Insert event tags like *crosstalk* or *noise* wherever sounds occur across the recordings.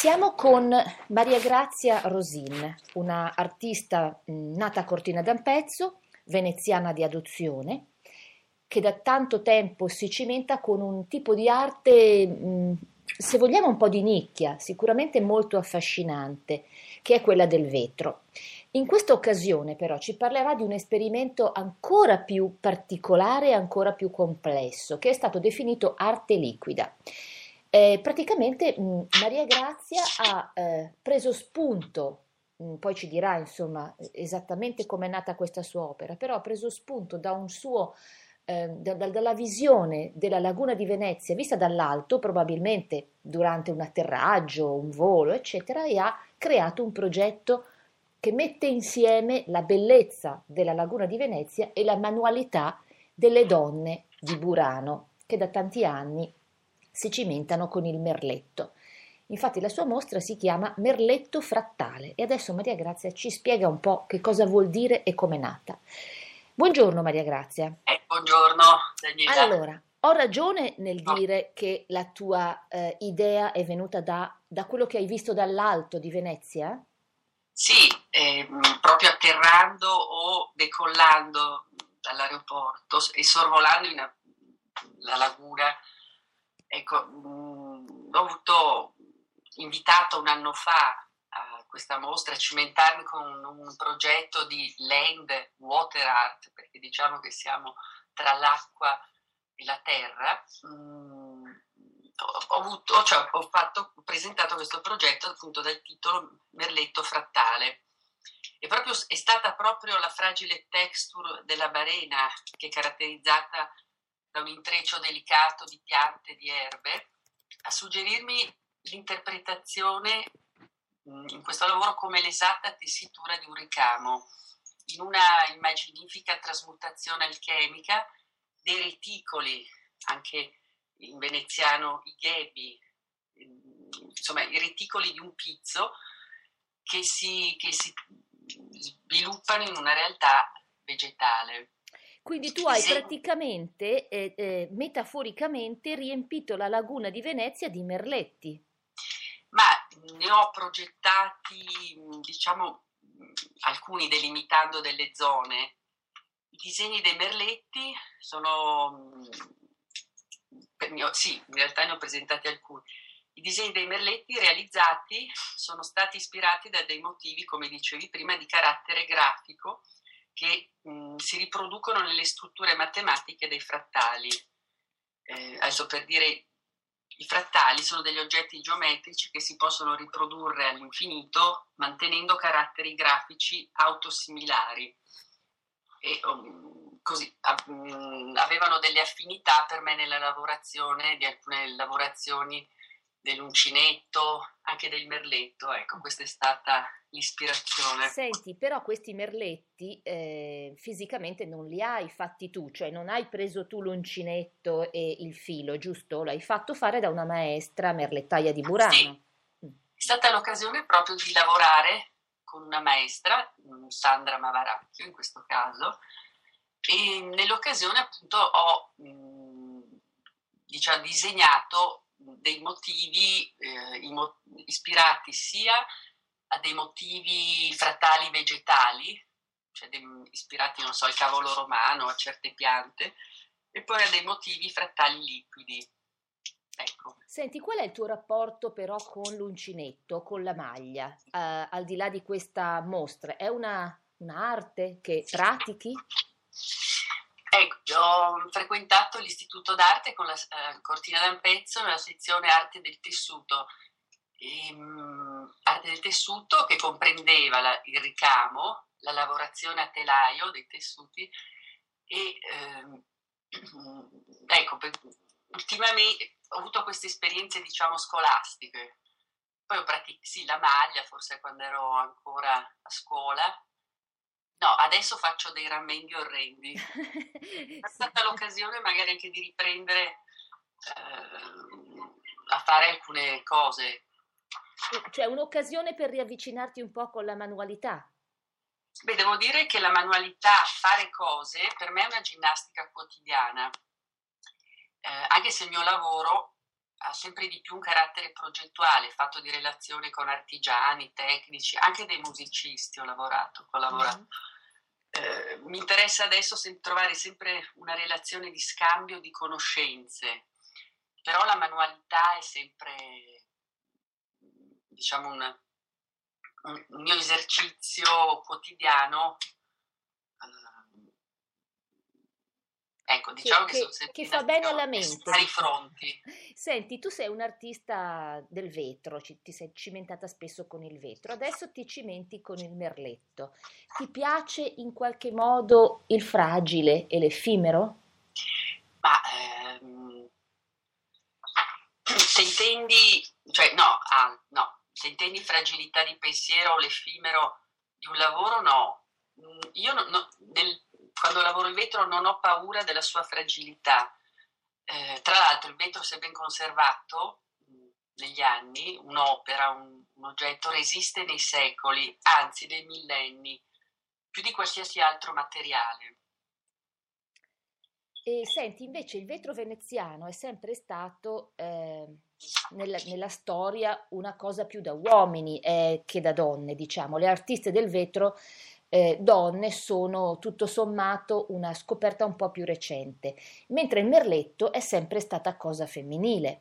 Siamo con Maria Grazia Rosin, una artista nata a Cortina d'Ampezzo, veneziana di adozione, che da tanto tempo si cimenta con un tipo di arte, se vogliamo, un po' di nicchia, sicuramente molto affascinante, che è quella del vetro. In questa occasione però ci parlerà di un esperimento ancora più particolare e ancora più complesso, che è stato definito arte liquida. Eh, praticamente mh, mm, Maria Grazia ha eh, preso spunto, mh, mm, poi ci dirà insomma esattamente come è nata questa sua opera, però ha preso spunto da un suo, eh, da, da, dalla visione della laguna di Venezia vista dall'alto, probabilmente durante un atterraggio, un volo, eccetera, e ha creato un progetto che mette insieme la bellezza della laguna di Venezia e la manualità delle donne di Burano, che da tanti anni si cimentano con il merletto. Infatti la sua mostra si chiama Merletto frattale e adesso Maria Grazia ci spiega un po' che cosa vuol dire e come è nata. Buongiorno Maria Grazia. Eh, buongiorno Daniela. Allora, ho ragione nel dire che la tua eh, idea è venuta da, da, quello che hai visto dall'alto di Venezia? Sì, eh, proprio atterrando o decollando dall'aeroporto e sorvolando in, la laguna Ecco, mh, mm, ho avuto invitato un anno fa a questa mostra a cimentarmi con un progetto di land water art, perché diciamo che siamo tra l'acqua e la terra. Mm, ho, avuto, cioè, ho, fatto, ho presentato questo progetto appunto dal titolo Merletto frattale. E proprio, è stata proprio la fragile texture della barena che è caratterizzata da un intreccio delicato di piante, di erbe, a suggerirmi l'interpretazione mm, in questo lavoro come l'esatta tessitura di un ricamo, in una immaginifica trasmutazione alchemica dei reticoli, anche in veneziano i ghebi, insomma i reticoli di un pizzo che si, che si sviluppano in una realtà vegetale. Quindi tu hai praticamente, eh, eh, metaforicamente, riempito la laguna di Venezia di merletti. Ma ne ho progettati, diciamo, alcuni delimitando delle zone. I disegni dei merletti sono, sì, in realtà ne ho presentati alcuni. I disegni dei merletti realizzati sono stati ispirati da dei motivi, come dicevi prima, di carattere grafico che mh, si riproducono nelle strutture matematiche dei frattali. Eh, adesso per dire, i frattali sono degli oggetti geometrici che si possono riprodurre all'infinito mantenendo caratteri grafici autosimilari. E, um, così um, avevano delle affinità per me nella lavorazione di alcune lavorazioni dell'uncinetto, anche del merletto. Ecco, questa è stata l'ispirazione. Senti, però questi merletti eh, fisicamente non li hai fatti tu, cioè non hai preso tu l'uncinetto e il filo, giusto? L'hai fatto fare da una maestra merlettaia di Burano. Sì. Mm. È stata l'occasione proprio di lavorare con una maestra, mm, Sandra Mavaracchio in questo caso, e nell'occasione appunto ho mm, diciamo, disegnato dei motivi eh, ispirati sia a dei motivi frattali vegetali, cioè dei, ispirati, non so, al cavolo romano, a certe piante, e poi a dei motivi frattali liquidi. Ecco. Senti, qual è il tuo rapporto però con l'uncinetto, con la maglia, uh, al di là di questa mostra? È una, un'arte che pratichi? Ecco, ho frequentato l'istituto d'arte con la eh, Cortina d'Ampezzo nella sezione arte del tessuto. E, um, arte del tessuto che comprendeva la, il ricamo, la lavorazione a telaio dei tessuti e ehm, *clears throat* ecco, per, ultimamente ho avuto queste esperienze diciamo scolastiche. Poi ho praticato, sì, la maglia, forse quando ero ancora a scuola, No, adesso faccio dei rammendi orrendi. *laughs* È stata l'occasione magari anche di riprendere eh, a fare alcune cose. Cioè un'occasione per riavvicinarti un po' con la manualità. Beh, devo dire che la manualità, fare cose, per me è una ginnastica quotidiana. Eh, anche se il mio lavoro ha sempre di più un carattere progettuale, fatto di relazione con artigiani, tecnici, anche dei musicisti ho lavorato, ho lavorato. Mm-hmm. Eh, mi interessa adesso trovare sempre una relazione di scambio di conoscenze, però la manualità è sempre, diciamo, un, un mio esercizio quotidiano Ecco, diciamo che, che, che fa bene alla mente. Ai fronti. Senti, tu sei un artista del vetro, ci, ti sei cimentata spesso con il vetro, adesso ti cimenti con il merletto. Ti piace in qualche modo il fragile e l'effimero? Ma ehm, se intendi, cioè no, ah, no, se intendi fragilità di pensiero o l'effimero di un lavoro, no. Mm, io no, no, nel, quando lavoro il vetro non ho paura della sua fragilità. Eh, tra l'altro il vetro se ben conservato negli anni, un'opera, un, un oggetto resiste nei secoli, anzi nei millenni, più di qualsiasi altro materiale. E senti, invece il vetro veneziano è sempre stato eh, nella, nella, storia una cosa più da uomini eh, che da donne, diciamo. Le artiste del vetro eh, donne sono tutto sommato una scoperta un po' più recente, mentre il merletto è sempre stata cosa femminile.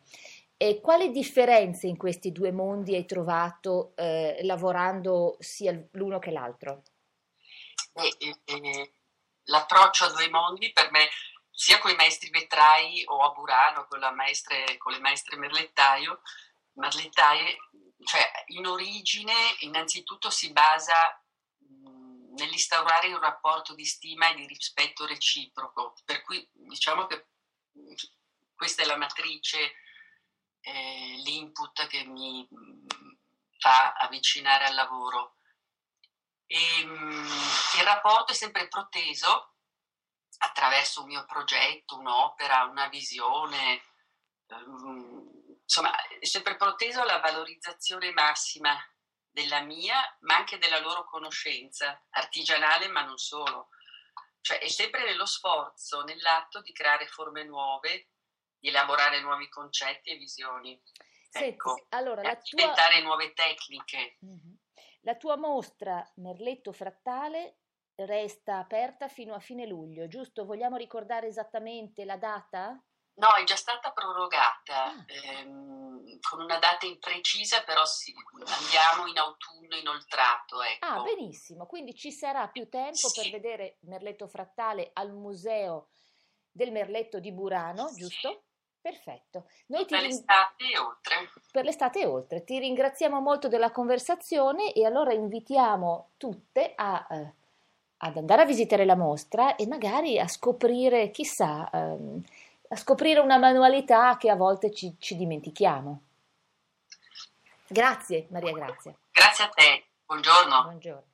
E quali differenze in questi due mondi hai trovato eh, lavorando sia l'uno che l'altro? Eh, eh, l'approccio a due mondi per me, sia con i maestri vetrai o a Burano con, maestre, con le maestre merlettaio, merlettaie, cioè in origine innanzitutto si basa nell'instaurare un rapporto di stima e di rispetto reciproco. Per cui diciamo che questa è la matrice, eh, l'input che mi fa avvicinare al lavoro. E, um, il rapporto è sempre proteso attraverso un mio progetto, un'opera, una visione, um, insomma, è sempre proteso alla valorizzazione massima della mia, ma anche della loro conoscenza artigianale, ma non solo. Cioè è sempre nello sforzo, nell'atto di creare forme nuove, di elaborare nuovi concetti e visioni. Senti, ecco, allora, la tua... inventare nuove tecniche. Mm-hmm. La tua mostra Merletto Frattale resta aperta fino a fine luglio, giusto? Vogliamo ricordare esattamente la data? No, è già stata prorogata ah. ehm, con una data imprecisa, però sì, andiamo in autunno inoltrato. Ecco. Ah, benissimo, quindi ci sarà più tempo sì. per vedere Merletto Frattale al Museo del Merletto di Burano, giusto? Perfetto. Noi per ring... l'estate e oltre. Per l'estate e oltre. Ti ringraziamo molto della conversazione e allora invitiamo tutte a, eh, ad andare a visitare la mostra e magari a scoprire, chissà... Ehm, a scoprire una manualità che a volte ci, ci dimentichiamo. Grazie Maria Grazia. Grazie a te, buongiorno. Buongiorno.